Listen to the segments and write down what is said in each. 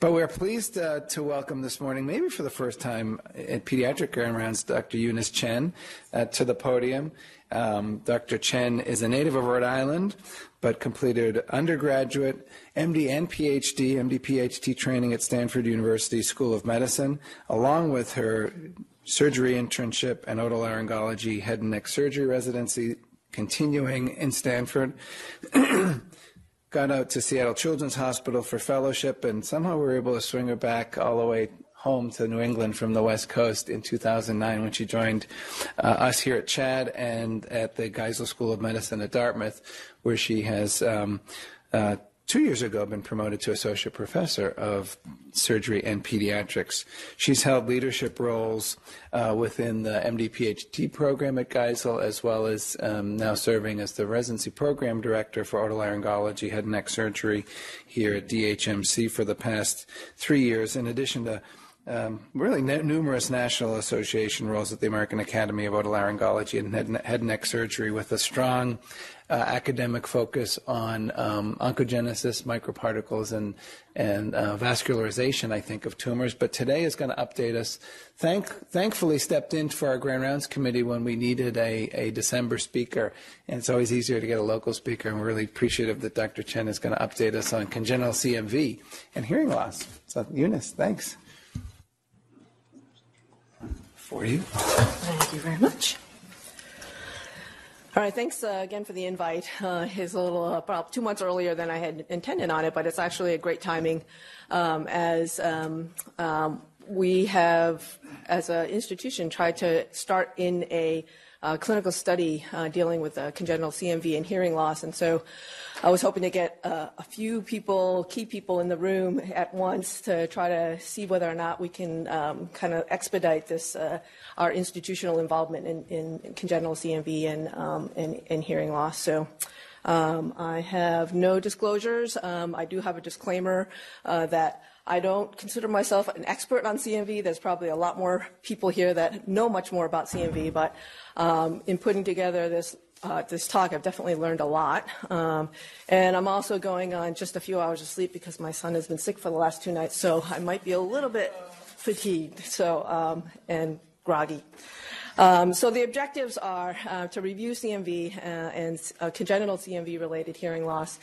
But we're pleased uh, to welcome this morning, maybe for the first time at Pediatric Rounds, Dr. Eunice Chen uh, to the podium. Um, Dr. Chen is a native of Rhode Island, but completed undergraduate, MD and PhD, MD PhD training at Stanford University School of Medicine, along with her surgery internship and otolaryngology head and neck surgery residency continuing in Stanford. Got out to Seattle Children's Hospital for fellowship, and somehow we were able to swing her back all the way home to New England from the West Coast in 2009 when she joined uh, us here at CHAD and at the Geisel School of Medicine at Dartmouth, where she has um, uh, two years ago been promoted to associate professor of surgery and pediatrics. She's held leadership roles uh, within the MD PhD program at Geisel, as well as um, now serving as the residency program director for otolaryngology, head and neck surgery here at DHMC for the past three years, in addition to um, really numerous national association roles at the American Academy of Otolaryngology and head, and neck surgery with a strong academic focus on um, oncogenesis, microparticles, and, and uh, vascularization, I think, of tumors. But today is going to update us. Thank, thankfully, stepped in for our Grand Rounds Committee when we needed a, a December speaker. And it's always easier to get a local speaker. And we're really appreciative that Dr. Chen is going to update us on congenital CMV and hearing loss. So, Eunice, thanks for you. Thank you very much. All right, thanks uh, again for the invite. Uh, it's a little uh, two months earlier than I had intended on it, but it's actually a great timing um, as um, um, we have, as an institution, tried to start in a uh, clinical study uh, dealing with uh, congenital CMV and hearing loss. And so I was hoping to get uh, a few people, key people in the room at once to try to see whether or not we can um, kind of expedite this, uh, our institutional involvement in, in congenital CMV and, um, and, and, hearing loss. So. Um, I have no disclosures. Um, I do have a disclaimer uh, that I don't consider myself an expert on CMV. There's probably a lot more people here that know much more about CMV, but um, in putting together this uh, this talk, I've definitely learned a lot. Um, and I'm also going on just a few hours of sleep because my son has been sick for the last two nights, so I might be a little bit fatigued. So um, and groggy. Um, so the objectives are uh, to review CMV uh, and uh, congenital CMV-related hearing loss,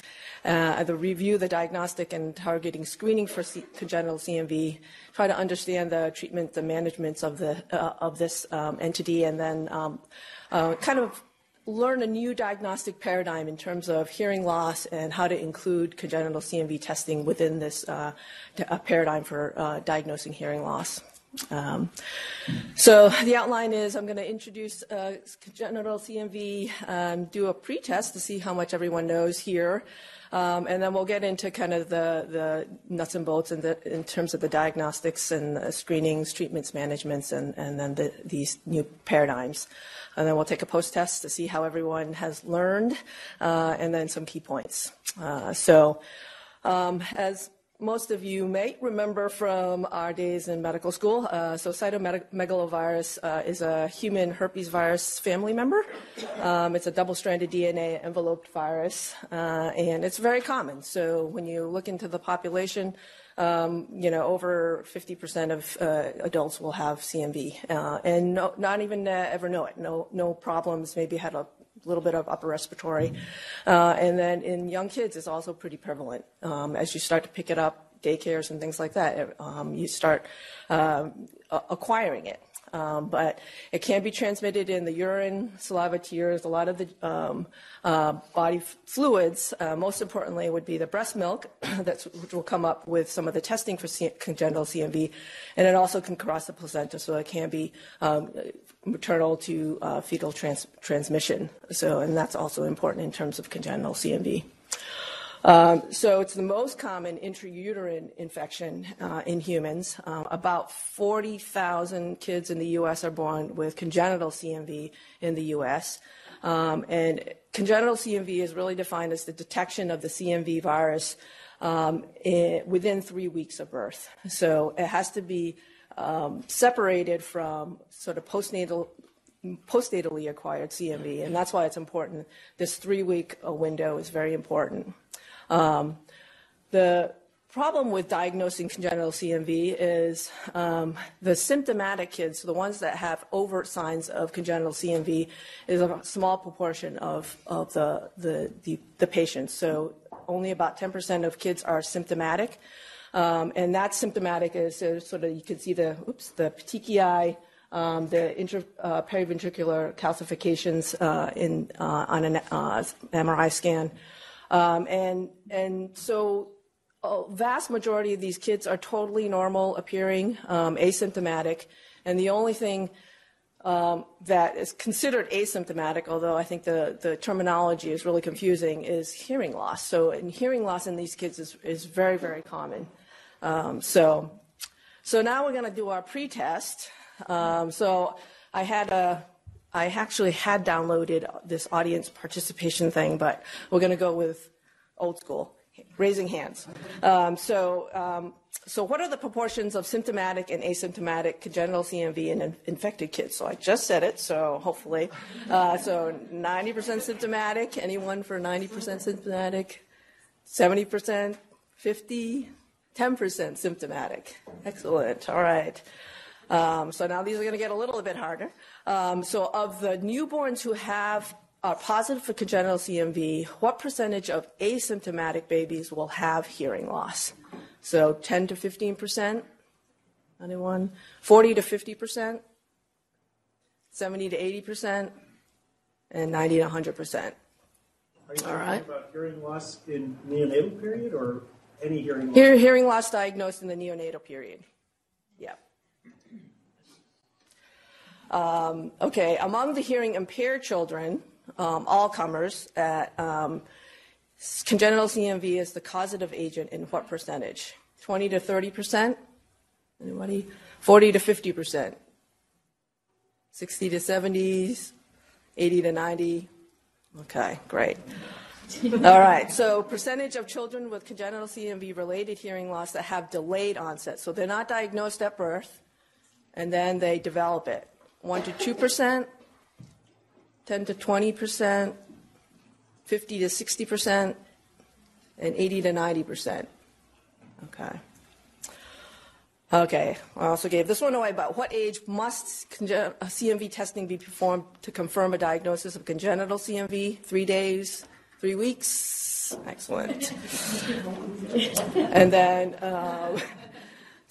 uh, to review the diagnostic and targeting screening for C- congenital CMV, try to understand the treatment, the management of the uh, of this um, entity, and then um, uh, kind of learn a new diagnostic paradigm in terms of hearing loss and how to include congenital CMV testing within this paradigm for diagnosing hearing loss. Um, so the outline is I'm going to introduce uh, congenital CMV, um, do a pretest to see how much everyone knows here, um, and then we'll get into kind of the, the nuts and bolts in, the, in terms of the diagnostics and screenings, treatments, managements, and, and then the, these new paradigms. And then we'll take a post-test to see how everyone has learned, uh, and then some key points. Uh, so um, as most of you may remember from our days in medical school. Uh, so cytomegalovirus uh, is a human herpes virus family member. Um, it's a double-stranded DNA enveloped virus, uh, and it's very common. So when you look into the population, um, you know, over 50% of uh, adults will have CMV, uh, and no, not even uh, ever know it. No, no problems. Maybe had a little bit of upper respiratory. Uh, and then in young kids, it's also pretty prevalent. Um, as you start to pick it up, daycares and things like that, um, you start um, acquiring it. Um, but it can be transmitted in the urine, saliva, tears, a lot of the um, uh, body f- fluids. Uh, most importantly, would be the breast milk, that's, which will come up with some of the testing for C- congenital CMV, and it also can cross the placenta, so it can be um, maternal to uh, fetal trans- transmission. So, and that's also important in terms of congenital CMV. Um, so it's the most common intrauterine infection uh, in humans. Uh, about 40,000 kids in the U.S. are born with congenital CMV in the U.S. Um, and congenital CMV is really defined as the detection of the CMV virus um, in, within three weeks of birth. So it has to be um, separated from sort of postnatal postnatally acquired CMV, and that's why it's important. This three-week uh, window is very important. Um, the problem with diagnosing congenital CMV is um, the symptomatic kids, the ones that have overt signs of congenital CMV, is a small proportion of, of the, the, the, the patients. So only about 10% of kids are symptomatic. Um, and that symptomatic is uh, sort of, you can see the, oops, the petechiae, um, the inter, uh, periventricular calcifications uh, in, uh, on an uh, MRI scan. Um, and, and so a vast majority of these kids are totally normal appearing, um, asymptomatic, and the only thing um, that is considered asymptomatic, although I think the, the terminology is really confusing, is hearing loss. So, and hearing loss in these kids is, is very, very common. Um, so, so now we're going to do our pretest. Um, so I had a, I actually had downloaded this audience participation thing, but we're going to go with old school, raising hands. Um, so, um, so what are the proportions of symptomatic and asymptomatic congenital CMV in infected kids? So I just said it, so hopefully. Uh, so 90% symptomatic, anyone for 90% symptomatic? 70%, 50, 10% symptomatic. Excellent, all right. Um, so now these are going to get a little bit harder. Um, so of the newborns who have are positive for congenital CMV, what percentage of asymptomatic babies will have hearing loss? So 10 to 15 percent. Anyone? 40 to 50 percent. 70 to 80 percent, and 90 to 100 percent. Are you talking All right. about hearing loss in neonatal period or any hearing loss? hearing loss diagnosed in the neonatal period. Yeah. Um, okay, among the hearing impaired children, um, all comers, at, um, congenital CMV is the causative agent in what percentage? 20 to 30 percent? Anybody? 40 to 50 percent? 60 to 70s? 80 to 90? Okay, great. All right, so percentage of children with congenital CMV related hearing loss that have delayed onset. So they're not diagnosed at birth, and then they develop it. 1 to 2 percent, 10 to 20 percent, 50 to 60 percent, and 80 to 90 percent. Okay. Okay, I also gave this one away, but what age must CMV testing be performed to confirm a diagnosis of congenital CMV? Three days, three weeks? Excellent. and then, uh,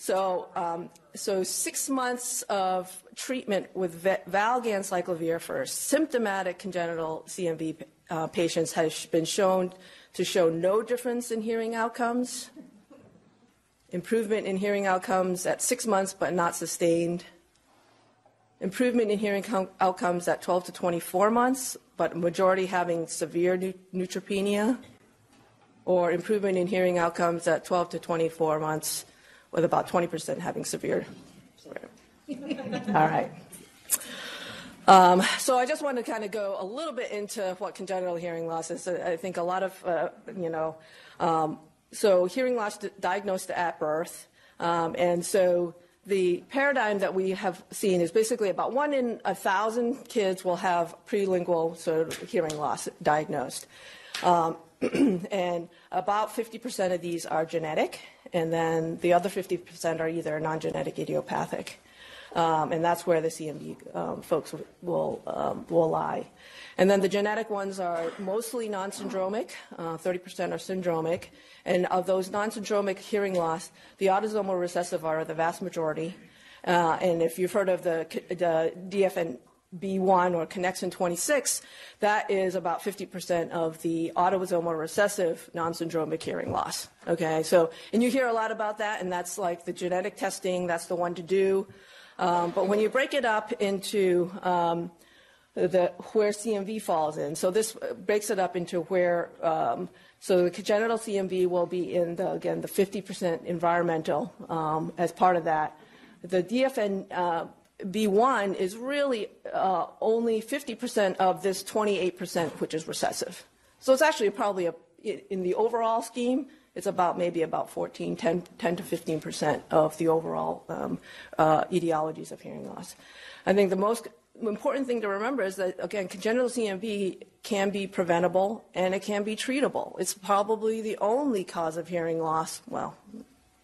so, um, so six months of treatment with valganciclovir for symptomatic congenital CMV uh, patients has been shown to show no difference in hearing outcomes, improvement in hearing outcomes at six months but not sustained, improvement in hearing com- outcomes at 12 to 24 months, but majority having severe neutropenia, or improvement in hearing outcomes at 12 to 24 months with about 20% having severe. All right. Um, so I just want to kind of go a little bit into what congenital hearing loss is. I think a lot of, uh, you know, um, so hearing loss diagnosed at birth, um, and so the paradigm that we have seen is basically about one in a thousand kids will have prelingual sort of hearing loss diagnosed. Um, and about 50% of these are genetic, and then the other 50% are either non genetic idiopathic. Um, and that's where the CMV um, folks will, um, will lie. And then the genetic ones are mostly non syndromic, uh, 30% are syndromic. And of those non syndromic hearing loss, the autosomal recessive are the vast majority. Uh, and if you've heard of the, the DFN B1 or connexin 26, that is about 50% of the autosomal recessive non-syndromic hearing loss. Okay, so, and you hear a lot about that, and that's like the genetic testing, that's the one to do. Um, but when you break it up into um, the, where CMV falls in, so this breaks it up into where, um, so the congenital CMV will be in the, again, the 50% environmental um, as part of that. The DFN uh, B1 is really uh, only 50% of this 28%, which is recessive. So it's actually probably a, in the overall scheme, it's about maybe about 14, 10, 10 to 15% of the overall um, uh, etiologies of hearing loss. I think the most important thing to remember is that, again, congenital CMV can be preventable and it can be treatable. It's probably the only cause of hearing loss, well,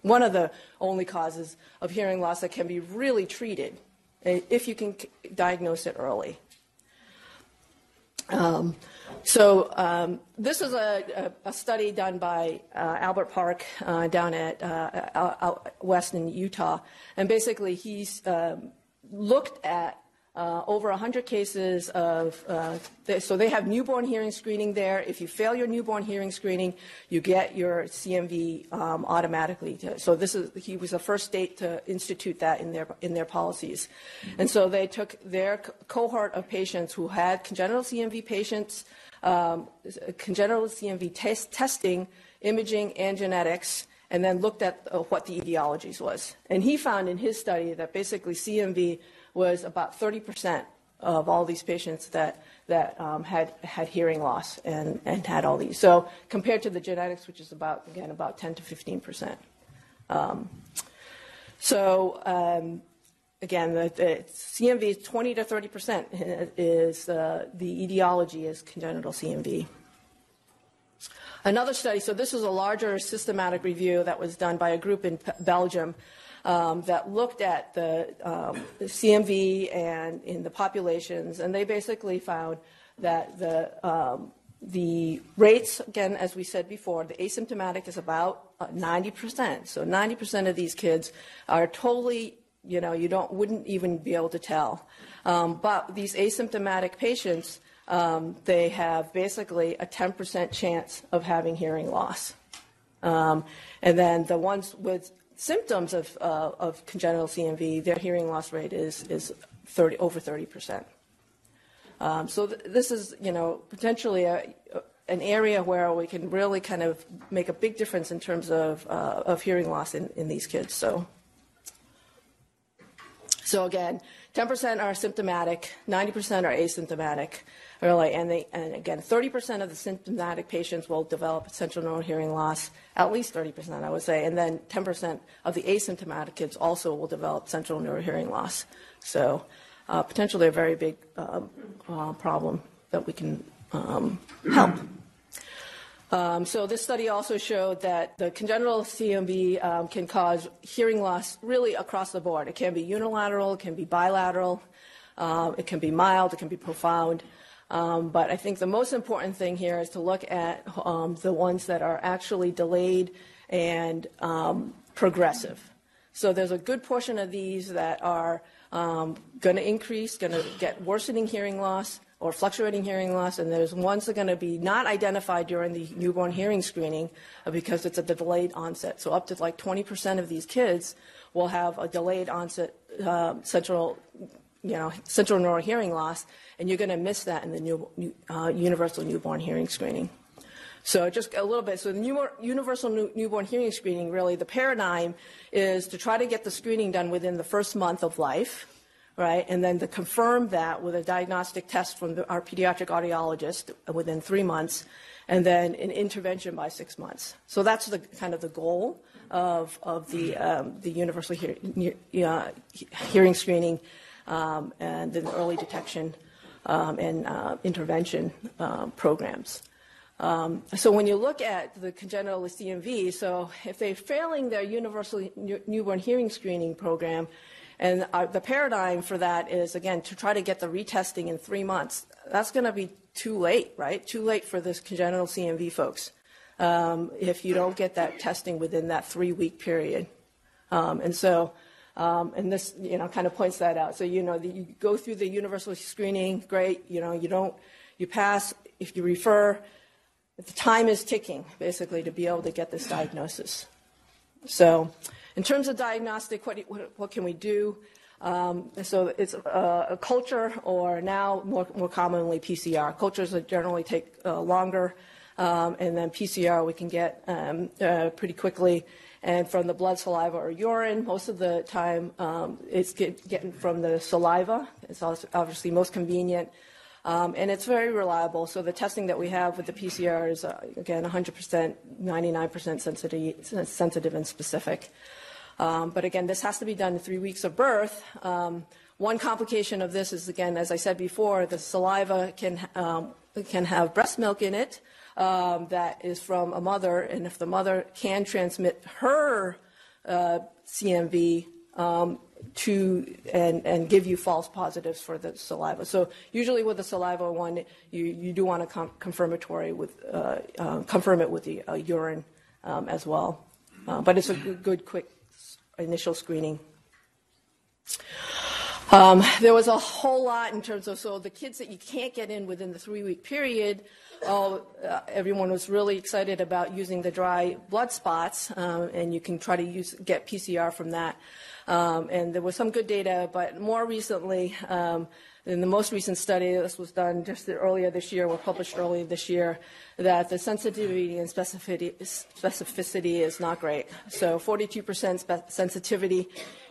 one of the only causes of hearing loss that can be really treated if you can diagnose it early. Um, so um, this is a, a, a, study done by uh, Albert Park uh, down at uh, out west in Utah, and basically he's um, looked at uh, over 100 cases of, uh, so they have newborn hearing screening there. If you fail your newborn hearing screening, you get your CMV um, automatically. So this is, he was the first state to institute that in their, in their policies. And so they took their cohort of patients who had congenital CMV patients, um, congenital CMV test, testing, imaging, and genetics, and then looked at uh, what the etiologies was. And he found in his study that basically CMV was about 30% of all these patients that, that um, had, had hearing loss and, and had all these. So compared to the genetics, which is about, again, about 10 to 15%. Um, so um, again, the, the, CMV is 20 to 30% is uh, the etiology is congenital CMV. Another study, so this is a larger systematic review that was done by a group in Belgium um, that looked at the, um, the, CMV and in the populations, and they basically found that the um, the rates, again, as we said before, the asymptomatic is about uh, 90%. So 90% of these kids are totally, you know, you don't wouldn't even be able to tell. Um, but these asymptomatic patients, um, they have basically a 10% chance of having hearing loss. Um, and then the ones with symptoms of, uh, of congenital CMV, their hearing loss rate is, is 30, over 30%. Um, so th- this is, you know, potentially a, an area where we can really kind of make a big difference in terms of, uh, of hearing loss in, in these kids. So, so again, 10% are symptomatic, 90% are asymptomatic early, and, they, and again, 30% of the symptomatic patients will develop sensorineural hearing loss, at least 30%, I would say, and then 10% of the asymptomatic kids also will develop sensorineural hearing loss. So, uh, potentially a very big um, uh, problem that we can um, help. Um, so this study also showed that the congenital CMV um, can cause hearing loss really across the board. It can be unilateral, it can be bilateral, uh, it can be mild, it can be profound. Um, but I think the most important thing here is to look at um, the ones that are actually delayed and um, progressive. So there's a good portion of these that are um, going to increase, going to get worsening hearing loss or fluctuating hearing loss, and there's ones that are going to be not identified during the newborn hearing screening uh, because it's a delayed onset. So up to like 20% of these kids will have a delayed onset uh, central you know, sensorineural hearing loss, and you're going to miss that in the new, uh, universal newborn hearing screening. So just a little bit. So the new, universal new, newborn hearing screening, really, the paradigm is to try to get the screening done within the first month of life, right? And then to confirm that with a diagnostic test from the, our pediatric audiologist within three months, and then an intervention by six months. So that's the kind of the goal of, of the, um, the universal hear, uh, hearing screening um, and then early detection um, and uh, intervention uh, programs. Um, so when you look at the congenital CMV, so if they're failing their universal newborn hearing screening program, and the paradigm for that is again to try to get the retesting in three months. That's going to be too late, right? Too late for this congenital CMV folks um, if you don't get that testing within that three-week period. Um, and so um, and this, you know, kind of points that out. So, you know, the, you go through the universal screening, great. You know, you don't, you pass. If you refer, the time is ticking, basically, to be able to get this diagnosis. So, in terms of diagnostic, what, what, what can we do? Um, so it's a, a, culture, or now more, more commonly PCR. Cultures generally take uh, longer, um, and then PCR we can get um, uh, pretty quickly and from the blood, saliva, or urine. Most of the time, um, it's get, getting from the saliva. It's obviously most convenient. Um, and it's very reliable. So the testing that we have with the PCR is, uh, again, 100%, 99% sensitive, sensitive and specific. Um, but again, this has to be done in three weeks of birth. Um, one complication of this is, again, as I said before, the saliva can, um, can have breast milk in it um, that is from a mother, and if the mother can transmit her uh, CMV um, to and, and give you false positives for the saliva. So usually with the saliva one, you, you do want to com- confirmatory with uh, uh, confirm it with the uh, urine um, as well. Uh, but it's a good, good, quick initial screening. Um, there was a whole lot in terms of so the kids that you can't get in within the three week period. Oh, uh, everyone was really excited about using the dry blood spots, um, and you can try to use get PCR from that. Um, and there was some good data, but more recently, um, in the most recent study, this was done just earlier this year, were published earlier this year, that the sensitivity and specificity, is not great. So 42% sensitivity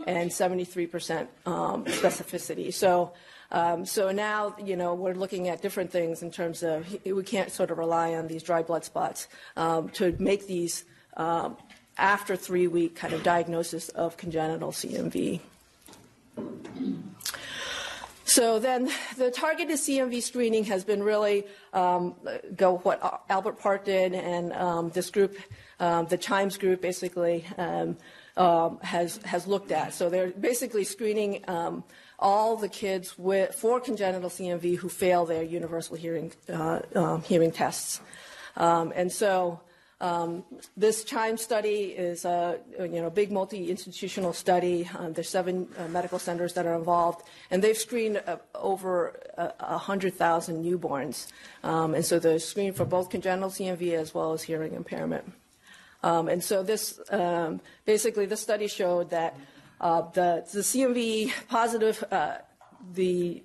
and 73% um, specificity. So um, so now, you know, we're looking at different things in terms of we can't sort of rely on these dry blood spots um, to make these um, after three week kind of diagnosis of congenital CMV. So then the targeted CMV screening has been really um, go what Albert Park did and um, this group, um, the Chimes group basically um, um, has, has looked at. So they're basically screening um, all the kids with, for congenital CMV who fail their universal hearing, uh, hearing tests. and so um, this CHIME study is a you know, big multi-institutional study. Um, there's seven uh, medical centers that are involved, and they've screened uh, over uh, 100,000 newborns. Um, and so they're screened for both congenital CMV as well as hearing impairment. Um, and so this, um, basically, this study showed that uh, the, the CMV positive, uh, the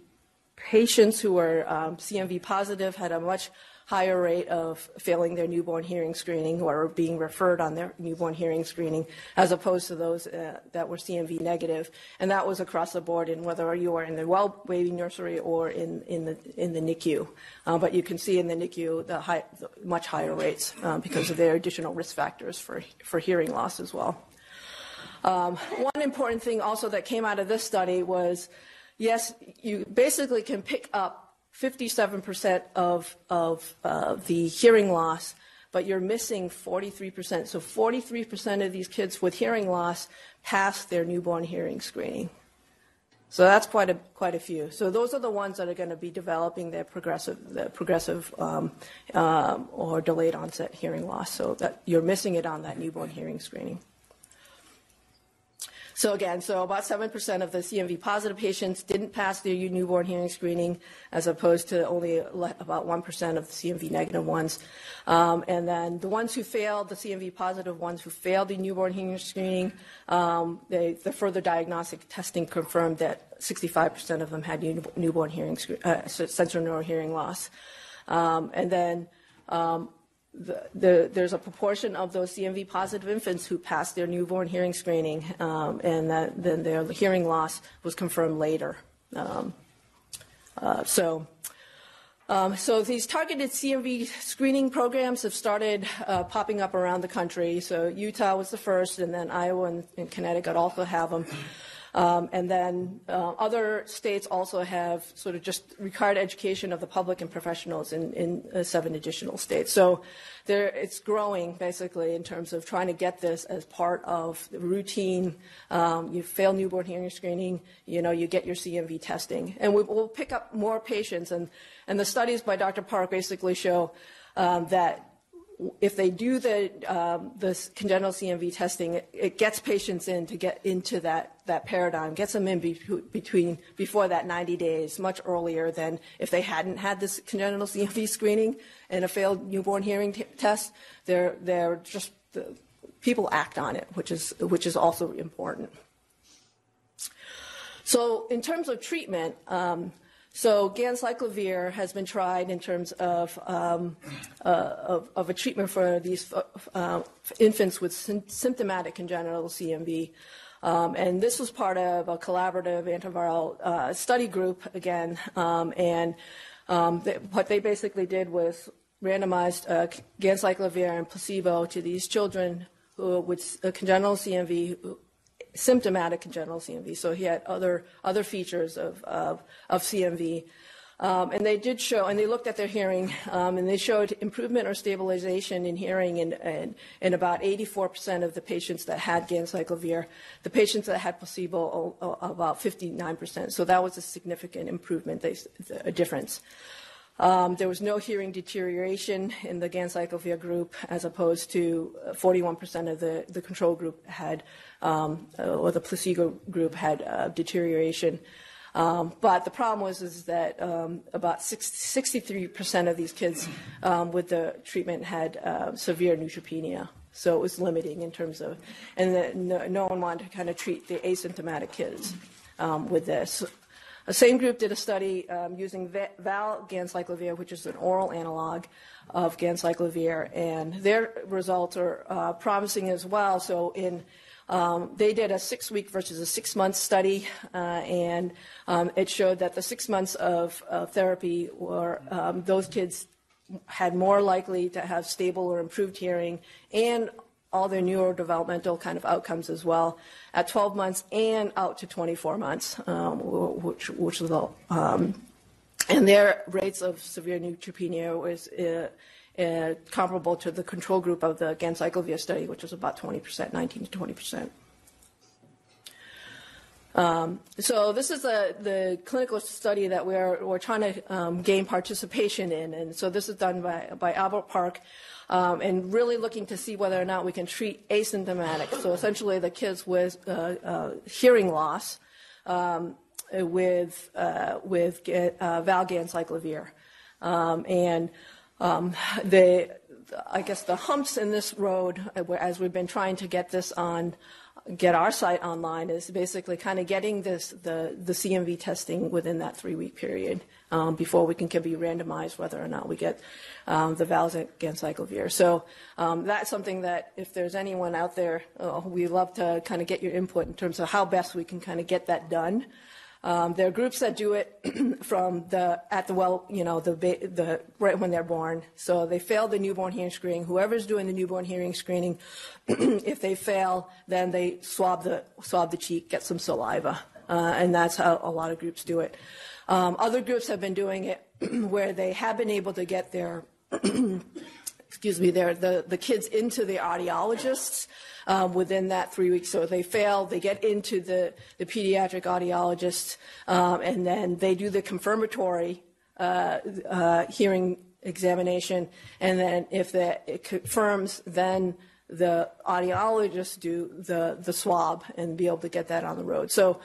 patients who were um, CMV positive had a much higher rate of failing their newborn hearing screening or being referred on their newborn hearing screening as opposed to those uh, that were CMV negative. And that was across the board in whether you are in the well baby nursery or in, in, the, in the NICU. Uh, but you can see in the NICU the, high, the much higher rates um, because of their additional risk factors for, for hearing loss as well. Um, one important thing also that came out of this study was yes, you basically can pick up 57% of, of uh, the hearing loss, but you're missing 43%. So 43% of these kids with hearing loss pass their newborn hearing screening. So that's quite a quite a few. So those are the ones that are going to be developing their progressive the progressive um, um, or delayed onset hearing loss. So that you're missing it on that newborn hearing screening. So again, so about 7% of the CMV positive patients didn't pass their newborn hearing screening as opposed to only about 1% of the CMV negative ones. Um, and then the ones who failed, the CMV positive ones who failed the newborn hearing screening, um, they, the further diagnostic testing confirmed that 65% of them had newborn hearing, uh, sensorineural hearing loss. Um, and then um, the, the, there's a proportion of those CMV positive infants who passed their newborn hearing screening, um, and that, then their hearing loss was confirmed later. Um, uh, so, um, so these targeted CMV screening programs have started uh, popping up around the country. So Utah was the first, and then Iowa and, and Connecticut also have them. Um, and then uh, other states also have sort of just required education of the public and professionals in, in uh, seven additional states. So there, it's growing basically in terms of trying to get this as part of the routine. Um, you fail newborn hearing screening, you know, you get your CMV testing. And we, will pick up more patients. And, and the studies by Dr. Park basically show um, that if they do the um, the congenital CMV testing, it, it, gets patients in to get into that that paradigm, gets them in be, between before that 90 days, much earlier than if they hadn't had this congenital CMV screening and a failed newborn hearing t- test. They're they're just the, people act on it, which is which is also important. So in terms of treatment. Um, so ganciclovir has been tried in terms of, um, uh, of, of, a treatment for these uh, infants with symptomatic congenital CMV. Um, and this was part of a collaborative antiviral uh, study group again. Um, and um, they, what they basically did was randomized uh, ganciclovir and placebo to these children who with congenital CMV symptomatic congenital CMV. So he had other other features of of, of CMV. Um, and they did show, and they looked at their hearing, um, and they showed improvement or stabilization in hearing in, in, in, about 84% of the patients that had ganciclovir. The patients that had placebo, about 59%. So that was a significant improvement, a difference. Um, there was no hearing deterioration in the ganciclovir group, as opposed to 41% of the, the control group had, um, or the placebo group had uh, deterioration. Um, but the problem was is that um, about 63% of these kids um, with the treatment had uh, severe neutropenia. So it was limiting in terms of, and no, no, one wanted to kind of treat the asymptomatic kids um, with this. The same group did a study um, using valganciclovir, which is an oral analog of ganciclovir, and their results are uh, promising as well. So in um, they did a six week versus a six month study, uh, and um, it showed that the six months of uh, therapy were um, those kids had more likely to have stable or improved hearing and all their neurodevelopmental kind of outcomes as well at 12 months and out to 24 months, um, which, which was the, um, and their rates of severe neutropenia was uh, uh, comparable to the control group of the ganciclovir study, which was about 20%, 19 to 20%. Um, so this is a, the clinical study that we're, we're trying to um, gain participation in. And so this is done by, by Albert Park um, and really looking to see whether or not we can treat asymptomatic. So essentially the kids with uh, uh, hearing loss um, with, uh, with uh, valganciclovir. Um, and um, the, I guess the humps in this road, uh, as we've been trying to get this on, get our site online, is basically kind of getting this the the CMV testing within that three week period um, before we can, can be randomized whether or not we get um, the valganciclovir. So um, that's something that if there's anyone out there, uh, we love to kind of get your input in terms of how best we can kind of get that done. Um, there are groups that do it from the at the well, you know, the the right when they're born. So they fail the newborn hearing screening. Whoever's doing the newborn hearing screening, if they fail, then they swab the swab the cheek, get some saliva, uh, and that's how a lot of groups do it. Um, other groups have been doing it where they have been able to get their excuse me, their the the kids into the audiologists um, within that three weeks. So if they fail, they get into the, the pediatric audiologist, um, and then they do the confirmatory uh, uh, hearing examination. And then if the, it confirms, then the audiologists do the, the swab and be able to get that on the road. So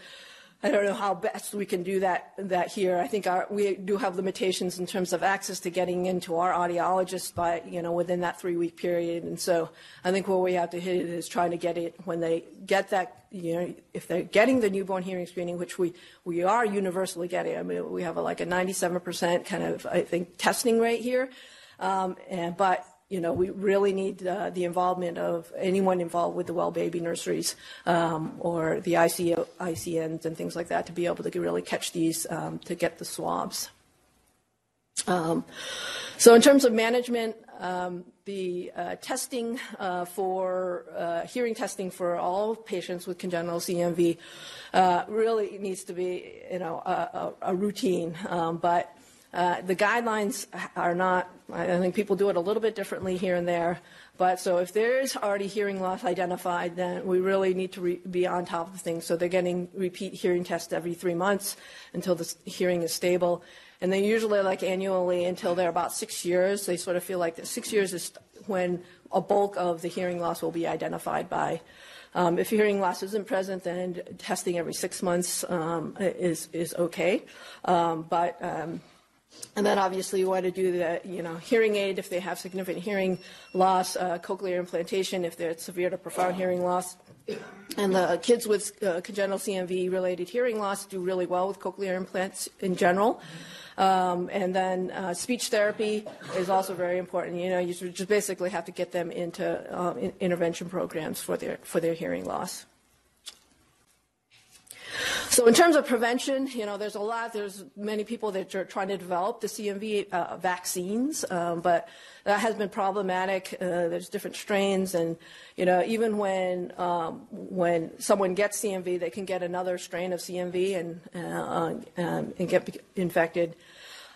I don't know how best we can do that that here. I think our, we do have limitations in terms of access to getting into our audiologists by you know within that three week period, and so I think where we have to hit it is trying to get it when they get that you know if they're getting the newborn hearing screening, which we we are universally getting. I mean we have a, like a 97 percent kind of I think testing rate here, um, and but you know, we really need uh, the involvement of anyone involved with the well baby nurseries um, or the ICO, ICNs and things like that to be able to really catch these um, to get the swabs. Um, so, in terms of management, um, the uh, testing uh, for uh, hearing testing for all patients with congenital CMV uh, really needs to be, you know, a, a, routine. Um, but uh, the guidelines are not, I think people do it a little bit differently here and there. But so if there is already hearing loss identified, then we really need to re- be on top of things. So they're getting repeat hearing tests every three months until the hearing is stable. And they usually like annually until they're about six years. They sort of feel like that six years is when a bulk of the hearing loss will be identified by. Um, if hearing loss isn't present, then testing every six months um, is is okay. Um, but um, and then obviously you want to do the, you know, hearing aid if they have significant hearing loss, uh, cochlear implantation if they're severe to profound hearing loss. And the kids with uh, congenital CMV related hearing loss do really well with cochlear implants in general. Um, and then uh, speech therapy is also very important. You know, you just basically have to get them into uh, in- intervention programs for their for their hearing loss. So in terms of prevention, you know, there's a lot. There's many people that are trying to develop the CMV uh, vaccines, um, but that has been problematic. Uh, there's different strains, and you know, even when um, when someone gets CMV, they can get another strain of CMV and uh, um, and get infected.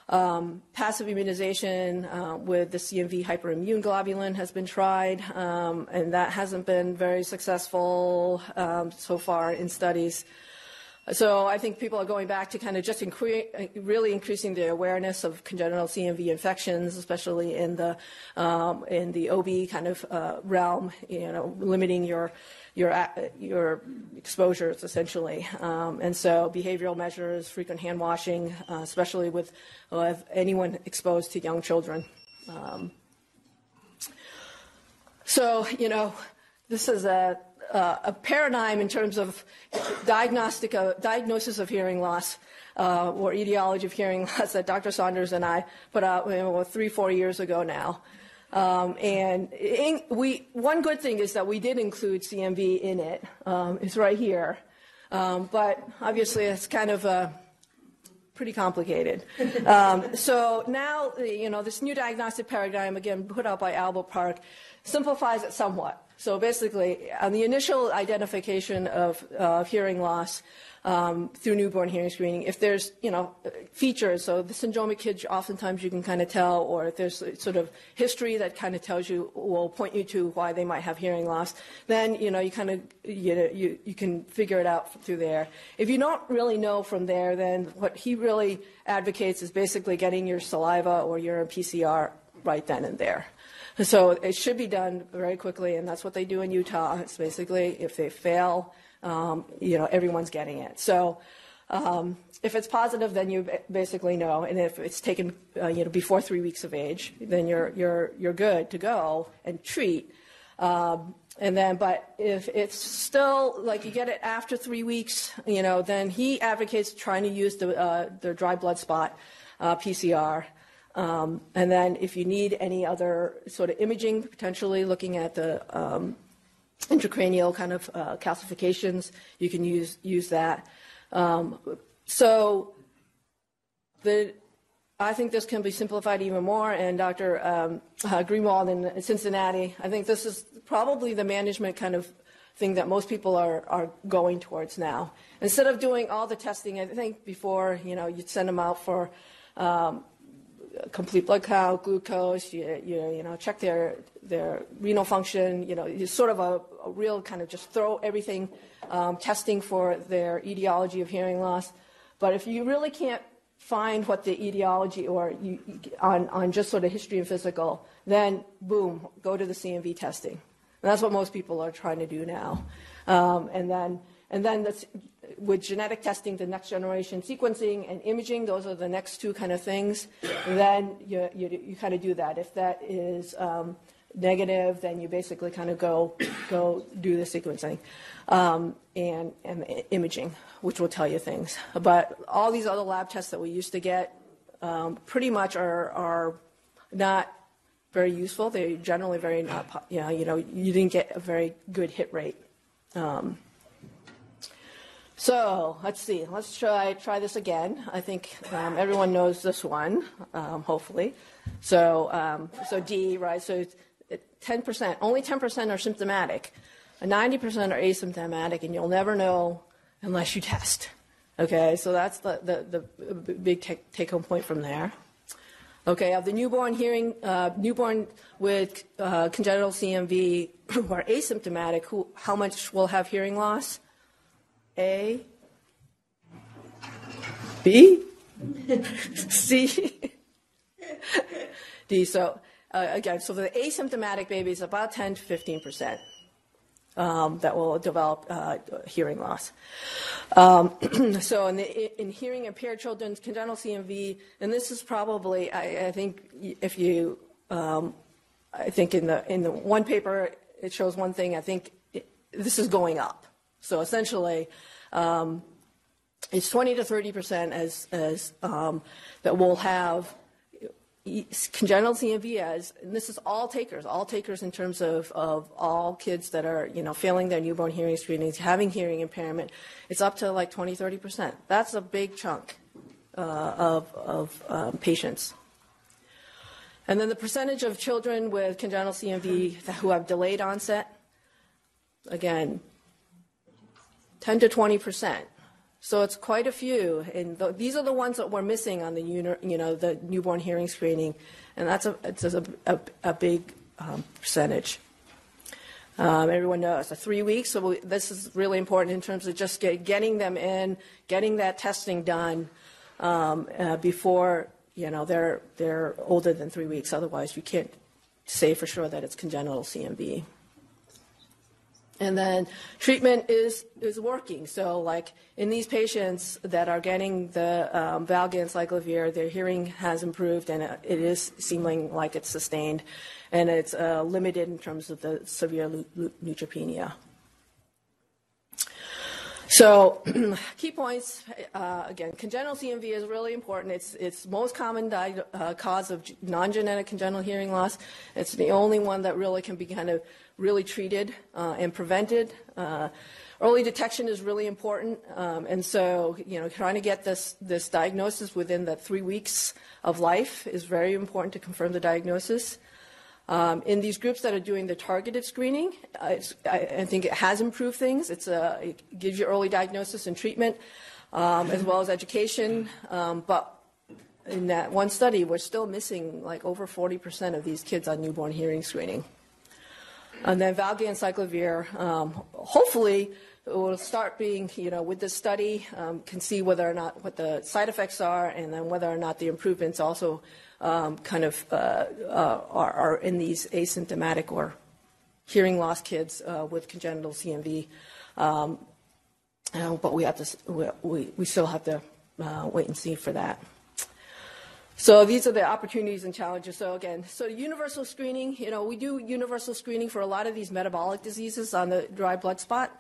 Um, passive immunization uh, with the CMV hyperimmune globulin has been tried, um, and that hasn't been very successful um, so far in studies. So I think people are going back to kind of just incre- really increasing the awareness of congenital CMV infections, especially in the um, in the OB kind of uh, realm. You know, limiting your your uh, your exposures essentially, um, and so behavioral measures, frequent hand washing, uh, especially with anyone exposed to young children. Um, so you know, this is a uh, a paradigm in terms of diagnostic uh, diagnosis of hearing loss uh, or etiology of hearing loss that Dr. Saunders and I put out you know, three, four years ago now. Um, and in, we, one good thing is that we did include CMV in it. Um, it's right here. Um, but obviously, it's kind of uh, pretty complicated. Um, so now, you know, this new diagnostic paradigm, again, put out by Albert Park, simplifies it somewhat. So basically, on the initial identification of uh, hearing loss um, through newborn hearing screening, if there's you know features, so the syndromic kids, oftentimes you can kind of tell, or if there's sort of history that kind of tells you, will point you to why they might have hearing loss, then you know you kind of you know you, you can figure it out through there. If you don't really know from there, then what he really advocates is basically getting your saliva or urine PCR right then and there. So it should be done very quickly, and that's what they do in Utah. It's basically if they fail, um, you know, everyone's getting it. So um, if it's positive, then you basically know, and if it's taken, uh, you know, before three weeks of age, then you're you're you're good to go and treat. Um, and then, but if it's still like you get it after three weeks, you know, then he advocates trying to use the uh, the dry blood spot uh, PCR um, and then if you need any other sort of imaging, potentially looking at the um, intracranial kind of uh, calcifications, you can use use that. Um, so the I think this can be simplified even more. And Dr. Um, uh, Greinwald in Cincinnati, I think this is probably the management kind of thing that most people are, are going towards now. Instead of doing all the testing, I think before, you know, you'd send them out for um, complete blood count, glucose, you, you, you know, check their, their renal function, you know, it's sort of a, a real kind of just throw everything, um, testing for their etiology of hearing loss. But if you really can't find what the etiology or you, on, on just sort of history and physical, then boom, go to the CMV testing. And that's what most people are trying to do now. Um, and then, and then with genetic testing, the next generation sequencing and imaging, those are the next two kind of things. then you, you, you kind of do that. If that is um, negative, then you basically kind of go go do the sequencing um, and, and imaging, which will tell you things. But all these other lab tests that we used to get um, pretty much are are not very useful. They're generally very not, you know, you know, you didn't get a very good hit rate. Um, so let's see. Let's try try this again. I think um, everyone knows this one, um, hopefully. So um, so D, right? So ten percent, only ten percent are symptomatic, ninety percent are asymptomatic, and you'll never know unless you test. Okay, so that's the the, the big take, take home point from there. Okay, of the newborn hearing, uh, newborn with uh, congenital CMV who are asymptomatic, who how much will have hearing loss? A, B, C, D. So uh, again, so the asymptomatic baby is about 10 to 15 percent. Um, that will develop uh, hearing loss. Um, so, in, the, in, hearing impaired children, congenital CMV, and this is probably, I, I think, if you, um, I think in the in the one paper it shows one thing. I think it, this is going up. So essentially, um, it's 20 to 30 percent as, as um, that will have congenital CMV as, and this is all takers, all takers in terms of, of all kids that are, you know, failing their newborn hearing screenings, having hearing impairment, it's up to like 20, 30%. That's a big chunk uh, of, of um, patients. And then the percentage of children with congenital CMV who have delayed onset, again, 10 to 20 percent. So it's quite a few, and th- these are the ones that we're missing on the you know the newborn hearing screening, and that's a it's a, a, a big um, percentage. Um, everyone knows the three weeks, so we, this is really important in terms of just get, getting them in, getting that testing done um, uh, before you know they're they're older than three weeks. Otherwise, you can't say for sure that it's congenital CMV. And then treatment is, is working. So, like in these patients that are getting the um, Valganciclovir, their hearing has improved and it is seeming like it's sustained and it's uh, limited in terms of the severe neutropenia. So, key points uh, again, congenital CMV is really important. It's it's most common di- uh, cause of non-genetic congenital hearing loss. It's the only one that really can be kind of really treated uh, and prevented. Uh, early detection is really important, um, and so you know trying to get this this diagnosis within the three weeks of life is very important to confirm the diagnosis. Um, in these groups that are doing the targeted screening, I, I, think it has improved things. A, it gives you early diagnosis and treatment, um, as well as education. Um, but in that one study, we're still missing like over 40% of these kids on newborn hearing screening. And then valganciclovir, um, hopefully, will start being, you know, with this study, um, can see whether or not what the side effects are, and then whether or not the improvements also um, kind of uh, uh, are, are, in these asymptomatic or hearing loss kids uh, with congenital CMV. Um, but we have to, we, we still have to uh, wait and see for that. So these are the opportunities and challenges. So again, so universal screening, you know, we do universal screening for a lot of these metabolic diseases on the dry blood spot.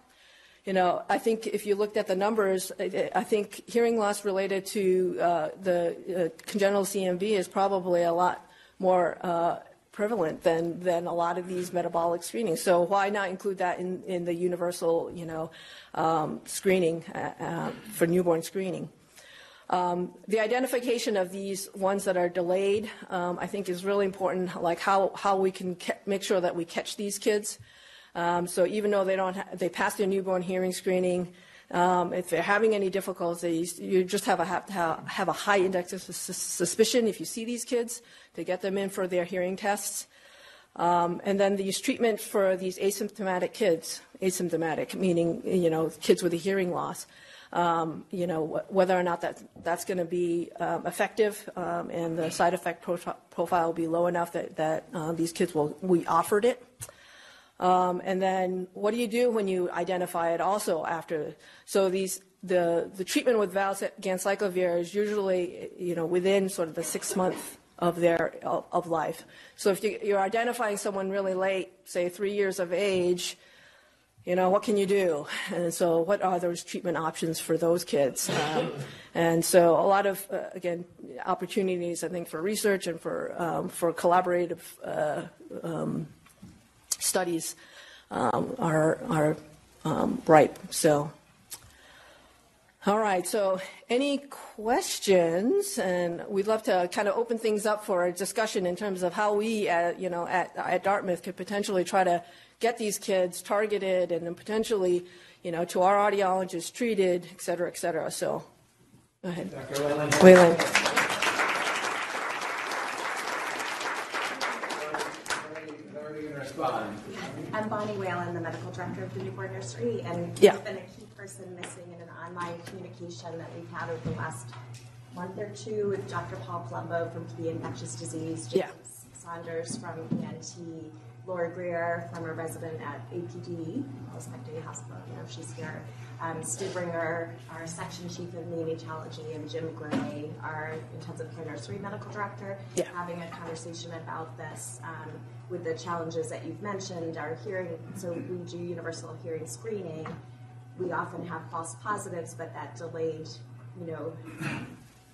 You know, I think if you looked at the numbers, I think hearing loss related to uh, the uh, congenital CMV is probably a lot more uh, prevalent than, than a lot of these metabolic screenings. So why not include that in, in the universal, you know, um, screening uh, uh, for newborn screening? Um, the identification of these ones that are delayed, um, I think, is really important. Like how how we can ca- make sure that we catch these kids. Um, so even though they don't, ha- they pass their newborn hearing screening, um, if they're having any difficulties, you just have a have, have a high index of sus- suspicion if you see these kids to get them in for their hearing tests. Um, and then these treatment for these asymptomatic kids, asymptomatic meaning you know kids with a hearing loss um, you know, whether or not that, that's going to be um, effective um, and the side effect pro- profile will be low enough that, that uh, these kids will, we offered it. Um, and then what do you do when you identify it also after? So these, the, the treatment with valganciclovir is usually, you know, within sort of the six month of their, of, life. So if you, you're identifying someone really late, say three years of age, you know, what can you do? And so, what are those treatment options for those kids? Um, and so, a lot of, uh, again, opportunities, I think, for research and for, um, for collaborative uh, um, studies um, are, are um, ripe. So, all right, so any questions? And we'd love to kind of open things up for a discussion in terms of how we, uh, you know, at, at Dartmouth could potentially try to get these kids targeted and then potentially, you know, to our audiologists treated, et cetera, et cetera. So, go ahead. Dr. Whalen. Whalen. I'm Bonnie Whalen, the medical director of the Newborn Nursery, and yeah. you've been a key person missing in an online communication that we've had over the last month or two with Dr. Paul Palumbo from the infectious disease, James yeah. Saunders from ENT, Laura Greer, former resident at APD, Prospecting Hospital, I don't know if she's here. Um, Stu Bringer, our section chief of neonatology, and Jim Gray, our intensive care nursery medical director, yeah. having a conversation about this um, with the challenges that you've mentioned. Our hearing, so we do universal hearing screening. We often have false positives, but that delayed, you know,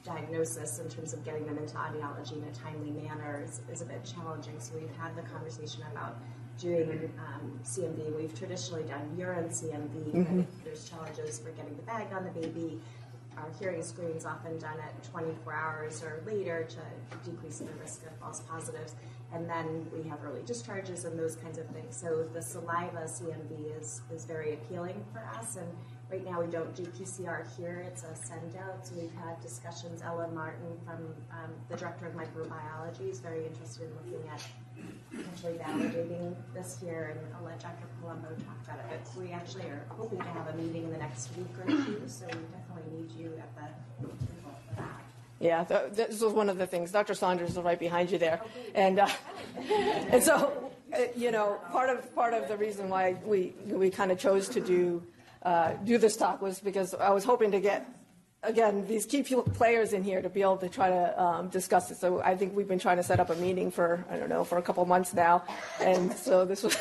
diagnosis in terms of getting them into audiology in a timely manner is, is a bit challenging. So we've had the conversation about doing um, CMV. We've traditionally done urine CMV, but if there's challenges for getting the bag on the baby. Our hearing screen's often done at 24 hours or later to decrease the risk of false positives. And then we have early discharges and those kinds of things. So the saliva CMV is, is very appealing for us. And right now we don't do PCR here, it's a send out. So we've had discussions. Ella Martin from um, the director of microbiology is very interested in looking at potentially validating this here, and I'll let Dr. Palumbo talk about it. But we actually are hoping to have a meeting in the next week or two, so we definitely need you at the table for that. Yeah, th- this was one of the things. Dr. Saunders is right behind you there, and uh, and so uh, you know part of part of the reason why we we kind of chose to do uh, do this talk was because I was hoping to get again these key players in here to be able to try to um, discuss it. So I think we've been trying to set up a meeting for I don't know for a couple months now, and so this was.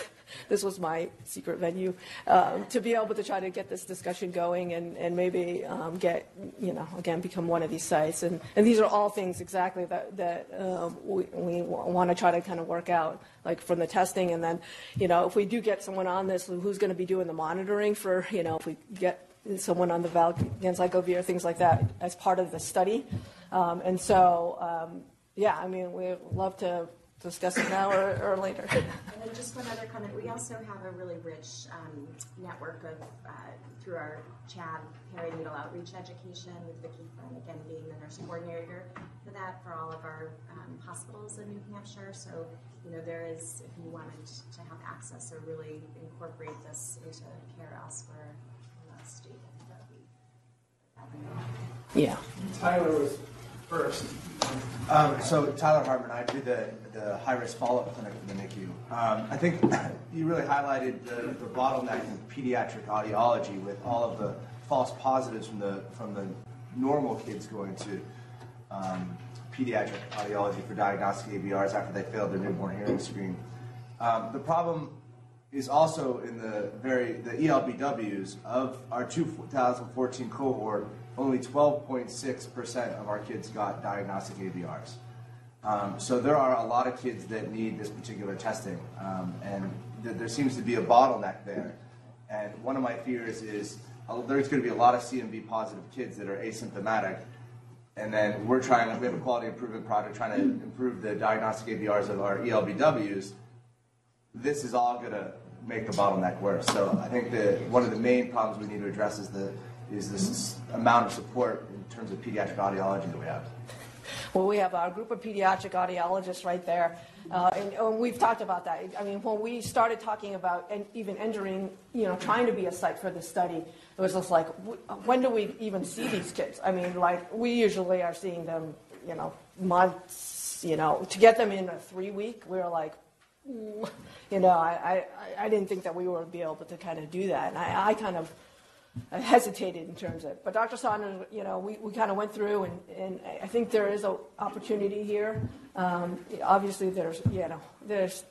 This was my secret venue um, to be able to try to get this discussion going and, and maybe um, get, you know, again, become one of these sites. And, and these are all things exactly that, that um, we, we want to try to kind of work out, like from the testing. And then, you know, if we do get someone on this, who's going to be doing the monitoring for, you know, if we get someone on the Valganciclovir, things like that, as part of the study. Um, and so, um, yeah, I mean, we'd love to discuss it now or, or later. And then just one other comment, we also have a really rich um, network of, uh, through our CHAD perinatal outreach education with Vicki Flynn, again being the nurse coordinator for that for all of our um, hospitals in New Hampshire. So, you know, there is, if you wanted to have access or really incorporate this into care elsewhere in the state, that would be. Yeah. Tyler was first. Um, so Tyler Hartman, I do the, the high-risk follow-up clinic for the NICU. Um, I think you really highlighted the, the bottleneck in pediatric audiology with all of the false positives from the from the normal kids going to um, pediatric audiology for diagnostic ABRs after they failed their newborn hearing screen. Um, the problem is also in the very the ELBWs of our 2014 cohort. Only 12.6% of our kids got diagnostic ABRs. Um, so there are a lot of kids that need this particular testing, um, and th- there seems to be a bottleneck there. And one of my fears is uh, there's going to be a lot of CMV positive kids that are asymptomatic, and then we're trying. We have a quality improvement project trying to improve the diagnostic ABRs of our ELBWs. This is all going to make the bottleneck worse. So I think that one of the main problems we need to address is the is this amount of support in terms of pediatric audiology that we have. Well, we have our group of pediatric audiologists right there, uh, and, and we've talked about that. I mean, when we started talking about and even entering, you know, trying to be a site for this study, it was just like, when do we even see these kids? I mean, like we usually are seeing them, you know, months. You know, to get them in a three week, we were like, you know, I, I, I didn't think that we would be able to kind of do that, and I, I kind of. I hesitated in terms of. But Dr. Saunders, you know, we, we kind of went through, and, and I think there is an opportunity here. Um, obviously, there's, you know, there's,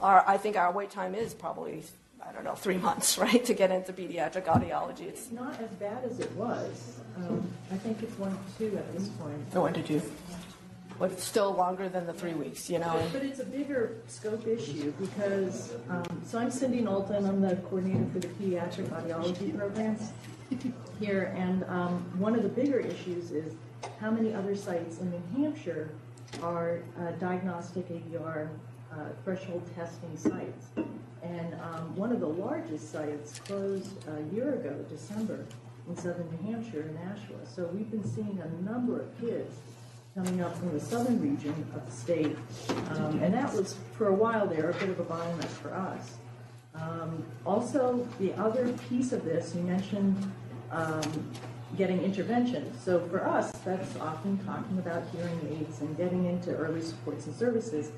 our, I think our wait time is probably, I don't know, three months, right, to get into pediatric audiology. It's It's not as bad as it was. Um, I think it's one to two at this point. no one to do. But still longer than the three weeks, you know. But it's a bigger scope issue because, um, so I'm Cindy Knowlton, I'm the coordinator for the pediatric audiology programs here, and um, one of the bigger issues is how many other sites in New Hampshire are uh, diagnostic ABR uh, threshold testing sites. And um, one of the largest sites closed a year ago, December, in southern New Hampshire in Nashua. So we've been seeing a number of kids coming up from the southern region of the state. Um, and that was, for a while there, a bit of a bottleneck for us. Um, also, the other piece of this, you mentioned um, getting intervention. So for us, that's often talking about hearing aids and getting into early supports and services.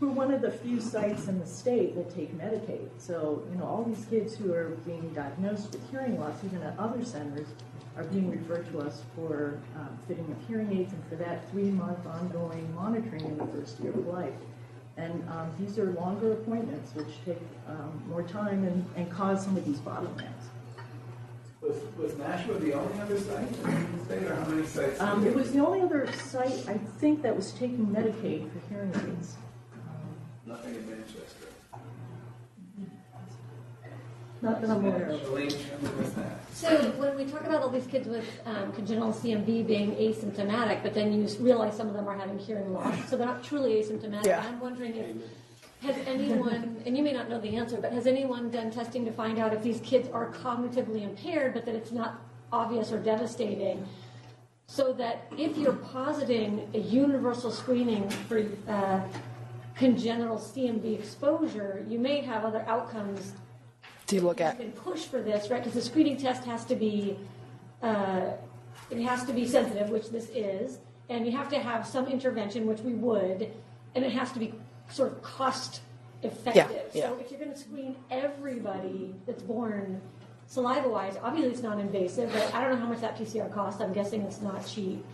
We're one of the few sites in the state that take Medicaid. So, you know, all these kids who are being diagnosed with hearing loss, even at other centers, are being referred to us for um, fitting of hearing aids and for that three-month ongoing monitoring in the first year of life. And um, these are longer appointments, which take um, more time and, and cause some of these bottlenecks. Was, was Nashua the only other site in the state, or how many sites? Um, it was the only other site, I think, that was taking Medicaid for hearing aids. Nothing in Manchester. Not that I'm aware of. Elaine, tell me what's that? So when we talk about all these kids with um, congenital CMV being asymptomatic, but then you realize some of them are having hearing loss, so they're not truly asymptomatic. Yeah. I'm wondering if has anyone, and you may not know the answer, but has anyone done testing to find out if these kids are cognitively impaired, but that it's not obvious or devastating? So that if you're positing a universal screening for uh, congenital CMV exposure, you may have other outcomes You look you at? can push for this, right? Because the screening test has to be, uh, it has to be sensitive, which this is, and you have to have some intervention, which we would, and it has to be sort of cost effective. yeah. So if you're going to screen everybody that's born saliva-wise, obviously it's non-invasive, but I don't know how much that PCR costs. I'm guessing it's not cheap.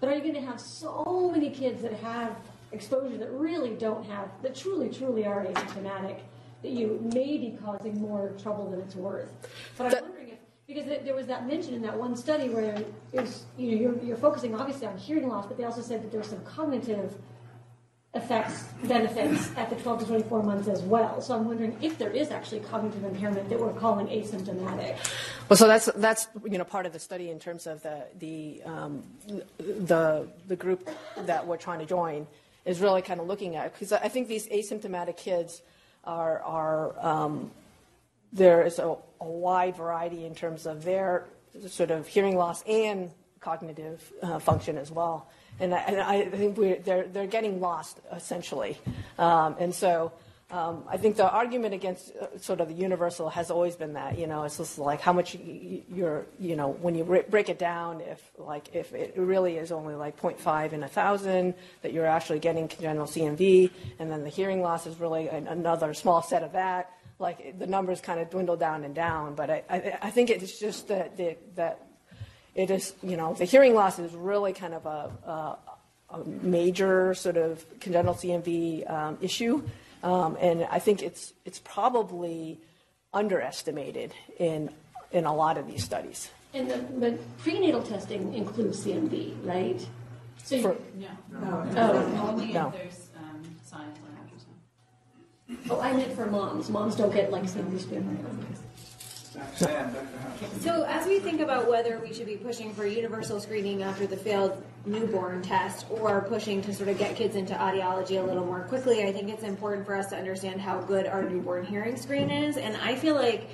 But are you going to have so many kids that have exposure that really don't have, that truly, truly are asymptomatic, that you may be causing more trouble than it's worth? But That- I'm wondering if, because there- was that mention in that one study where was, you know, you're, you're focusing obviously on hearing loss, but they also said that there were some cognitive effects, benefits at the 12 to 24 months as well. So I'm wondering if there is actually cognitive impairment that we're calling asymptomatic. Well, so that's, that's, you know, part of the study in terms of the, the, um, the, the group that we're trying to join is really kind of looking at, because I think these asymptomatic kids are, are, um, there is a, a wide variety in terms of their sort of hearing loss and cognitive uh, function as well. And I, and I think they're, they're getting lost essentially. Um, and so um, I think the argument against uh, sort of the universal has always been that, you know, it's just like how much you're, you know, when you re- break it down, if like if it really is only like 0.5 in a thousand, that you're actually getting congenital CMV, and then the hearing loss is really an, another small set of that like the numbers kind of dwindle down and down. But I, I, I think it's just that the, that it is, you know, the hearing loss is really kind of a, a, a major sort of congenital CMV um, issue, um, and I think it's it's probably underestimated in in a lot of these studies. And the, but prenatal testing includes CMV, right? So you, For- No. oh, Only No. if there's um, signs on ultrasound. oh, I meant for moms. Moms don't get like CMV screening. So as we think about whether we should be pushing for universal screening after the failed newborn test or pushing to sort of get kids into audiology a little more quickly, I think it's important for us to understand how good our newborn hearing screen is. And I feel like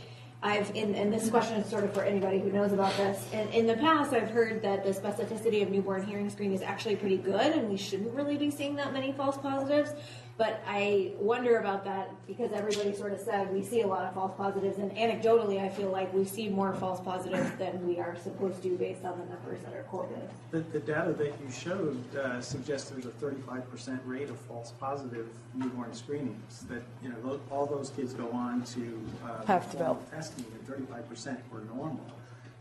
I've, in, and this question is sort of for anybody who knows about this. And in the past, I've heard that the specificity of newborn hearing screen is actually pretty good, and we shouldn't really be seeing that many false positives. But I wonder about that because everybody sort of said we see a lot of false positives, and anecdotally, I feel like we see more false positives than we are supposed to based on the numbers that are quoted. The, the data that you showed uh, suggests there's a 35% rate of false positive newborn screenings. That you know, tho- all those kids go on to uh, Have to formal develop. testing, and 35% were normal.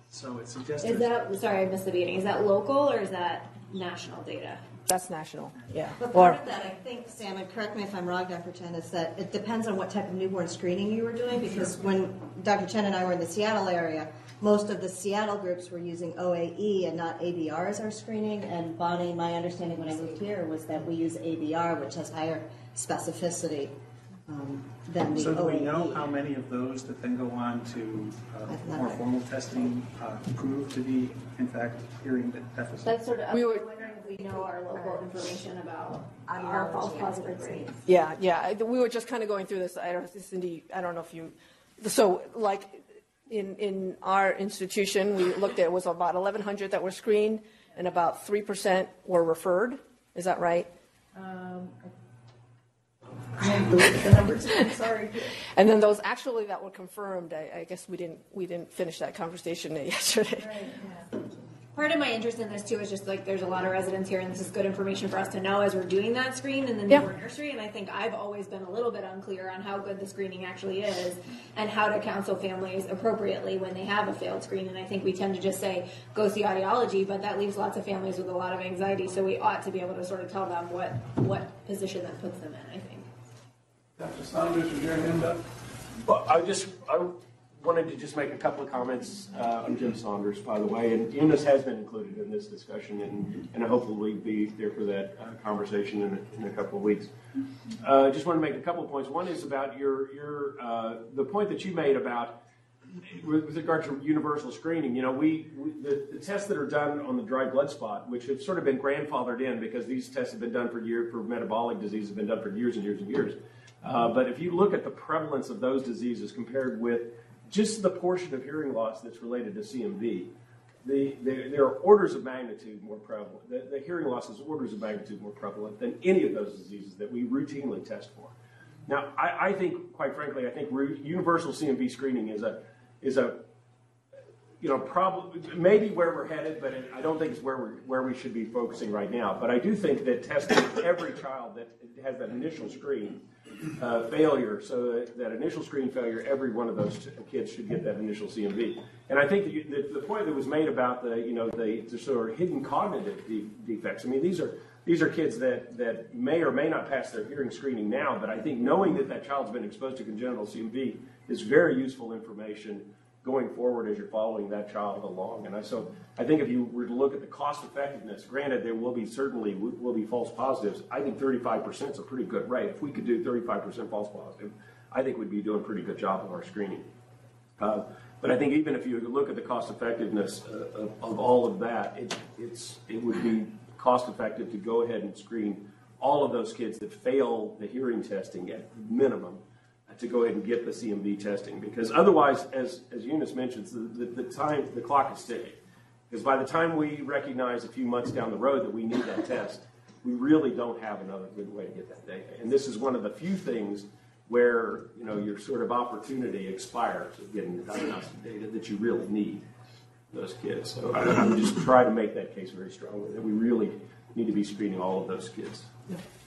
So it suggests Is that sorry, I missed the beginning. Is that local or is that national data? That's national, yeah. But Or- part of that, I think, Sam, and correct me if I'm wrong, Dr. Chen, is that it depends on what type of newborn screening you were doing, because when Dr. Chen and I were in the Seattle area, most of the Seattle groups were using OAE and not ABR as our screening, and Bonnie, my understanding when I moved here was that we use ABR, which has higher specificity um, than the So do we know how many of those that then go on to uh, more formal testing uh, prove to be, in fact, hearing deficit? That's sort of. We were- wondering if we know our local information about I'm our false allergy positive rates. Yeah, yeah. I- We were just kind of going through this. I don't, Cindy, I don't know if you, so like in, in our institution, we looked at, it was about 1,100 that were screened and about 3% were referred. Is that right? Um, I believe the numbers, I'm sorry. And then those actually that were confirmed, I, I guess we didn't, we didn't finish that conversation yesterday. Part of my interest in this too is just like there's a lot of residents here, and this is good information for us to know as we're doing that screen in the Yeah. newborn nursery. And I think I've always been a little bit unclear on how good the screening actually is, and how to counsel families appropriately when they have a failed screen. And I think we tend to just say go see audiology, but that leaves lots of families with a lot of anxiety. So we ought to be able to sort of tell them what what position that puts them in. I think. Dr. Saunders, was your hand up? Well, I just, I wanted to just make a couple of comments. Uh, I'm Jim Saunders, by the way, and Eunice has been included in this discussion, and, and hopefully be there for that uh, conversation in a, in a couple of weeks. Uh, just want to make a couple of points. One is about your your uh, the point that you made about with, with regard to universal screening. You know, we, we the, the, tests that are done on the dry blood spot, which have sort of been grandfathered in because these tests have been done for years for metabolic disease, have been done for years and years and years. Uh, but if you look at the prevalence of those diseases compared with just the portion of hearing loss that's related to CMV, the, the, there are orders of magnitude more prevalent. The, the, hearing loss is orders of magnitude more prevalent than any of those diseases that we routinely test for. Now, I, I think, quite frankly, I think universal CMV screening is a is a you know probably maybe where we're headed, but I don't think it's where we where we should be focusing right now. But I do think that testing every child that has that initial screen uh, failure, so that, that, initial screen failure, every one of those kids should get that initial CMV. And I think the, the, the point that was made about the you know the, the sort of hidden cognitive de- defects. I mean, these are these are kids that, that may or may not pass their hearing screening now, but I think knowing that that child's been exposed to congenital CMV is very useful information going forward as you're following that child along. And I, so I think if you were to look at the cost effectiveness, granted there will be certainly will be false positives. I think 35% is a pretty good rate. If we could do 35% false positive, I think we'd be doing a pretty good job of our screening. Uh, but I think even if you look at the cost effectiveness uh, of, of, all of that, it, it's it would be cost effective to go ahead and screen all of those kids that fail the hearing testing at minimum to go ahead and get the CMV testing because otherwise, as, as Eunice mentions, the, the, the time, the clock is ticking. Because by the time we recognize a few months down the road that we need that test, we really don't have another good way to get that data. And this is one of the few things where you know your sort of opportunity expires of getting the diagnostic data that you really need those kids. So I, I just try to make that case very strongly that we really need to be screening all of those kids.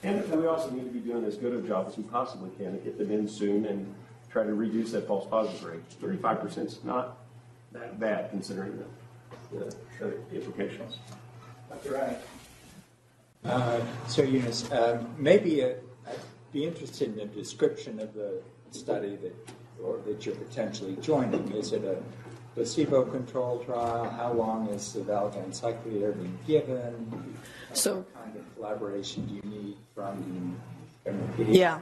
And we also need to be doing as good a job as we possibly can to get them in soon and try to reduce that false positive rate. Thirty-five percent is not that bad considering the, the, the implications. That's right. Uh, so Eunice, um, maybe a, I'd be interested in a description of the study that or that you're potentially joining. Is it a placebo-controlled trial? How long is the valganciclovir being given? So, what kind of collaboration do you need from, from yeah.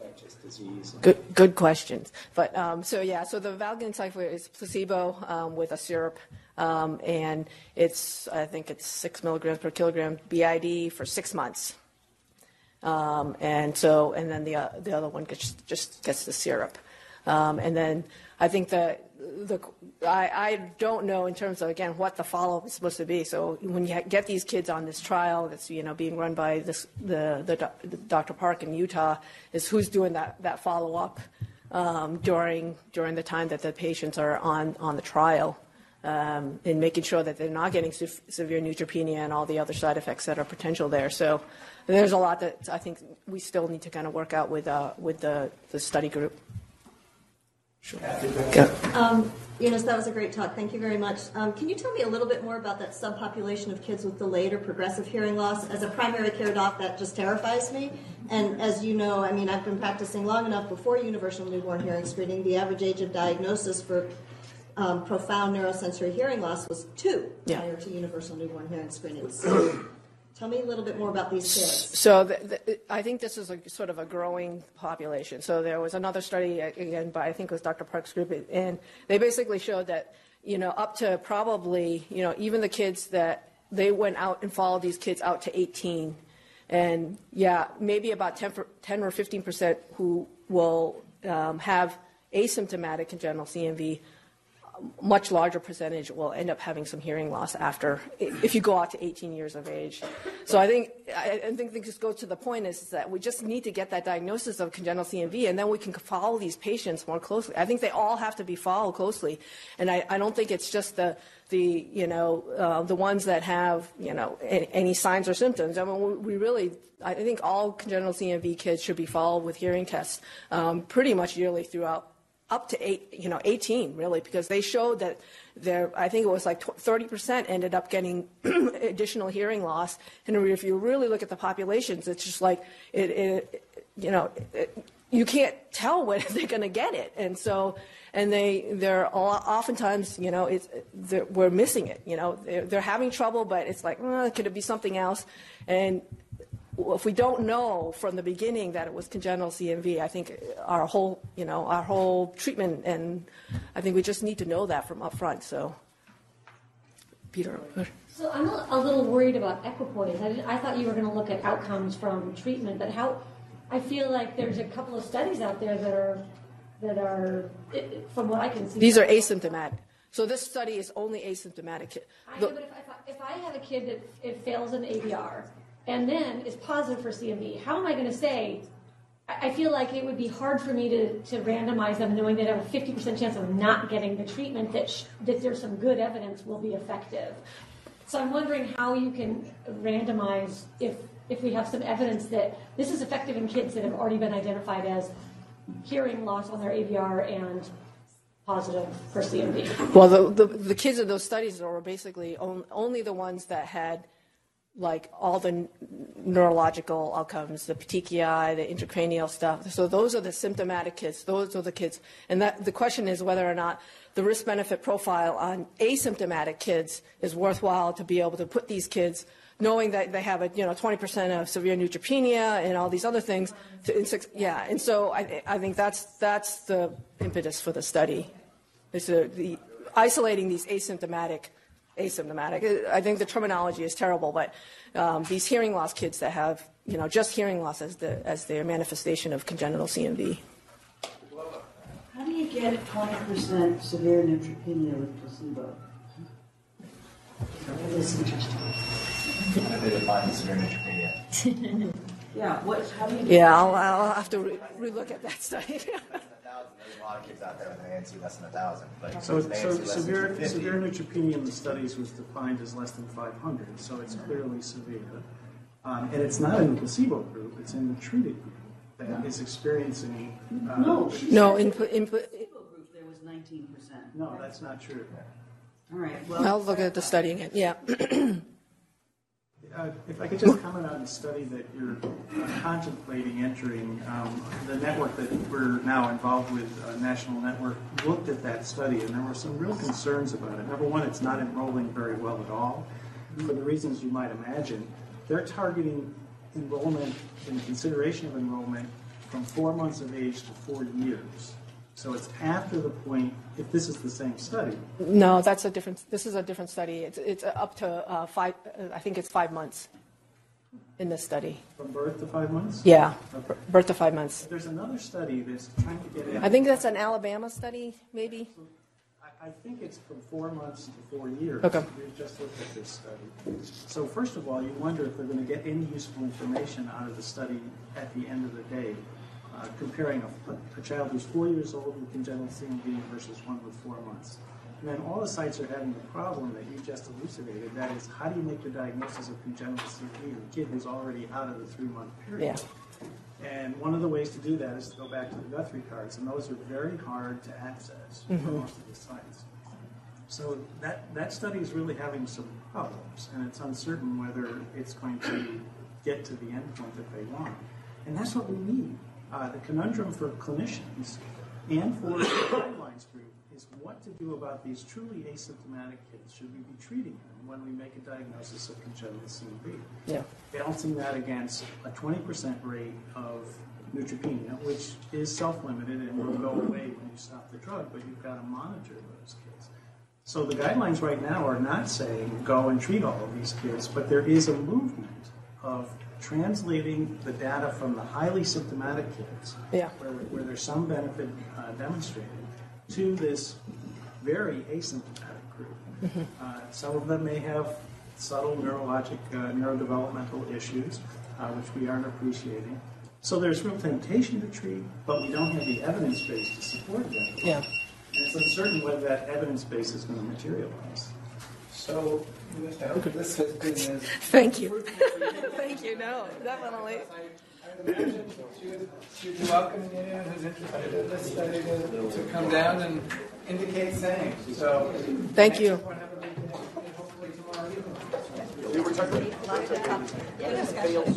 infectious disease? Good, good questions. But um, so yeah, so the valganciclovir is placebo um, with a syrup, um, and it's I think it's six milligrams per kilogram BID for six months. Um, and so, and then the uh, the other one gets, just gets the syrup, um, and then I think that the, I, I don't know in terms of again what the follow-up is supposed to be. So when you get these kids on this trial that's you know being run by this the, the, the Dr. Park in Utah, is who's doing that that follow-up um, during during the time that the patients are on on the trial. Um, and making sure that they're not getting se- severe neutropenia and all the other side effects that are potential there. So there's a lot that I think we still need to kind of work out with uh, with the, the study group. Sure. Um, Eunice, that was a great talk. Thank you very much. Um, can you tell me a little bit more about that subpopulation of kids with delayed or progressive hearing loss? As a primary care doc, that just terrifies me. And as you know, I mean, I've been practicing long enough before universal newborn hearing screening. The average age of diagnosis for um, profound neurosensory hearing loss was two yeah. prior to universal newborn hearing screening. So Tell me a little bit more about these kids. So the, the, I think this is a, sort of a growing population. So there was another study, again, by I think it was Dr. Park's group, and they basically showed that, you know, up to probably, you know, even the kids that they went out and followed these kids out to 18. And yeah, maybe about 10, 10 or 15 percent who will um, have asymptomatic congenital CMV much larger percentage will end up having some hearing loss after if you go out to 18 years of age. So I think I, think this goes to the point is, that we just need to get that diagnosis of congenital CMV, and then we can follow these patients more closely. I think they all have to be followed closely, and I, I don't think it's just the the you know uh, the ones that have you know any, signs or symptoms. I mean, we, we, really I think all congenital CMV kids should be followed with hearing tests um, pretty much yearly throughout up to eight, you know, 18 really, because they showed that there, I think it was like 30% ended up getting additional hearing loss. And if you really look at the populations, it's just like, it, it you know, it, you can't tell when they're going to get it, and so and they they're oftentimes you know it's we're missing it. You know they're, they're having trouble, but it's like oh, could it be something else? And if we don't know from the beginning that it was congenital CMV, I think our whole you know our whole treatment and I think we just need to know that from up front. So, Peter. So I'm a, little worried about equipoise. I, didn't- I thought you were going to look at outcomes from treatment, but how? I feel like there's a couple of studies out there that are that are, from what I can see. These are asymptomatic. So this study is only asymptomatic. I know, but if, if, I, if I have a kid that it fails an ABR and then is positive for CMV, how am I going to say? I, I feel like it would be hard for me to, to randomize them knowing they have a 50% chance of not getting the treatment that, sh- that there's some good evidence will be effective. So I'm wondering how you can randomize if, if we have some evidence that this is effective in kids that have already been identified as hearing loss on their ABR and positive for CMV. Well, the, the, the kids in those studies were basically on, only the ones that had like all the neurological outcomes, the petechiae, the intracranial stuff. So those are the symptomatic kids. Those are the kids. And that, the question is whether or not the risk benefit profile on asymptomatic kids is worthwhile to be able to put these kids knowing that they have a you know 20% of severe neutropenia and all these other things to, in six, yeah and so I, I think that's that's the impetus for the study is to, the isolating these asymptomatic asymptomatic I think the terminology is terrible but um, these hearing loss kids that have you know just hearing loss as the as their manifestation of congenital CMV How do you get twenty percent severe neutropenia with placebo? That is interesting. They define severe neutropenia. Yeah, what, how do you? yeah I'll, I'll have to re- relook at that study There's a lot of kids out there with an ANC less than a thousand, but So, so ANC less than severe, severe neutropenia in the studies was defined as less than 500, so it's clearly severe. Um, and it's not in the placebo group, it's in the treated group that is experiencing. uh, No, she no said input input placebo group there was nineteen percent. No, that's not true. All right, well. I'll look at the study again yeah Uh, If I could just comment on the study that you're uh, contemplating entering, um, the network that we're now involved with, uh, National Network, looked at that study, and there were some real concerns about it. Number one, it's not enrolling very well at all, for the reasons you might imagine. They're targeting enrollment, in consideration of enrollment, from four months of age to four years. So it's after the point, if this is the same study, No, that's a different, this is a different study. It's, it's up to uh, five, uh, I think it's five months in this study. from birth to five months? Yeah, Okay. birth to five months. There's another study that's trying to get at. I think that's an Alabama study, maybe? I, I think it's from four months to four years. Okay. We've just looked at this study. So first of all, you wonder if they're going to get any useful information out of the study at the end of the day, uh, comparing a, a child who's four years old with congenital CMV versus one with four months. And then all the sites are having the problem that you just elucidated, that is, how do you make the diagnosis of congenital CMV in a kid who's already out of the three-month period? Yeah. And one of the ways to do that is to go back to the Guthrie cards, and those are very hard to access for Mhm. most of the sites. So that, that study is really having some problems, and it's uncertain whether it's going to get to the endpoint that they want. And that's what we need. Uh, the conundrum for clinicians and for the guidelines group is what to do about these truly asymptomatic kids. Should we be treating them when we make a diagnosis of congenital CMV? Yeah. balancing that against a 20% rate of neutropenia, which is self-limited and will go away when you stop the drug, but you've got to monitor those kids. So the guidelines right now are not saying go and treat all of these kids, but there is a movement of translating the data from the highly symptomatic kids, Yeah. where, where there's some benefit uh, demonstrated, to this very asymptomatic group. Mhm. Uh, Some of them may have subtle neurologic, uh, neurodevelopmental issues, uh, which we aren't appreciating. So there's real temptation to treat, but we don't have the evidence base to support that. Yeah. And it's uncertain whether that evidence base is going to materialize. So, I this has been as Thank you. Thank you, no, definitely. I would imagine you'd, you'd welcome anyone who's interested in this study to, to come down and indicate same. So, Thank you. have a and hopefully tomorrow evening. We were talking-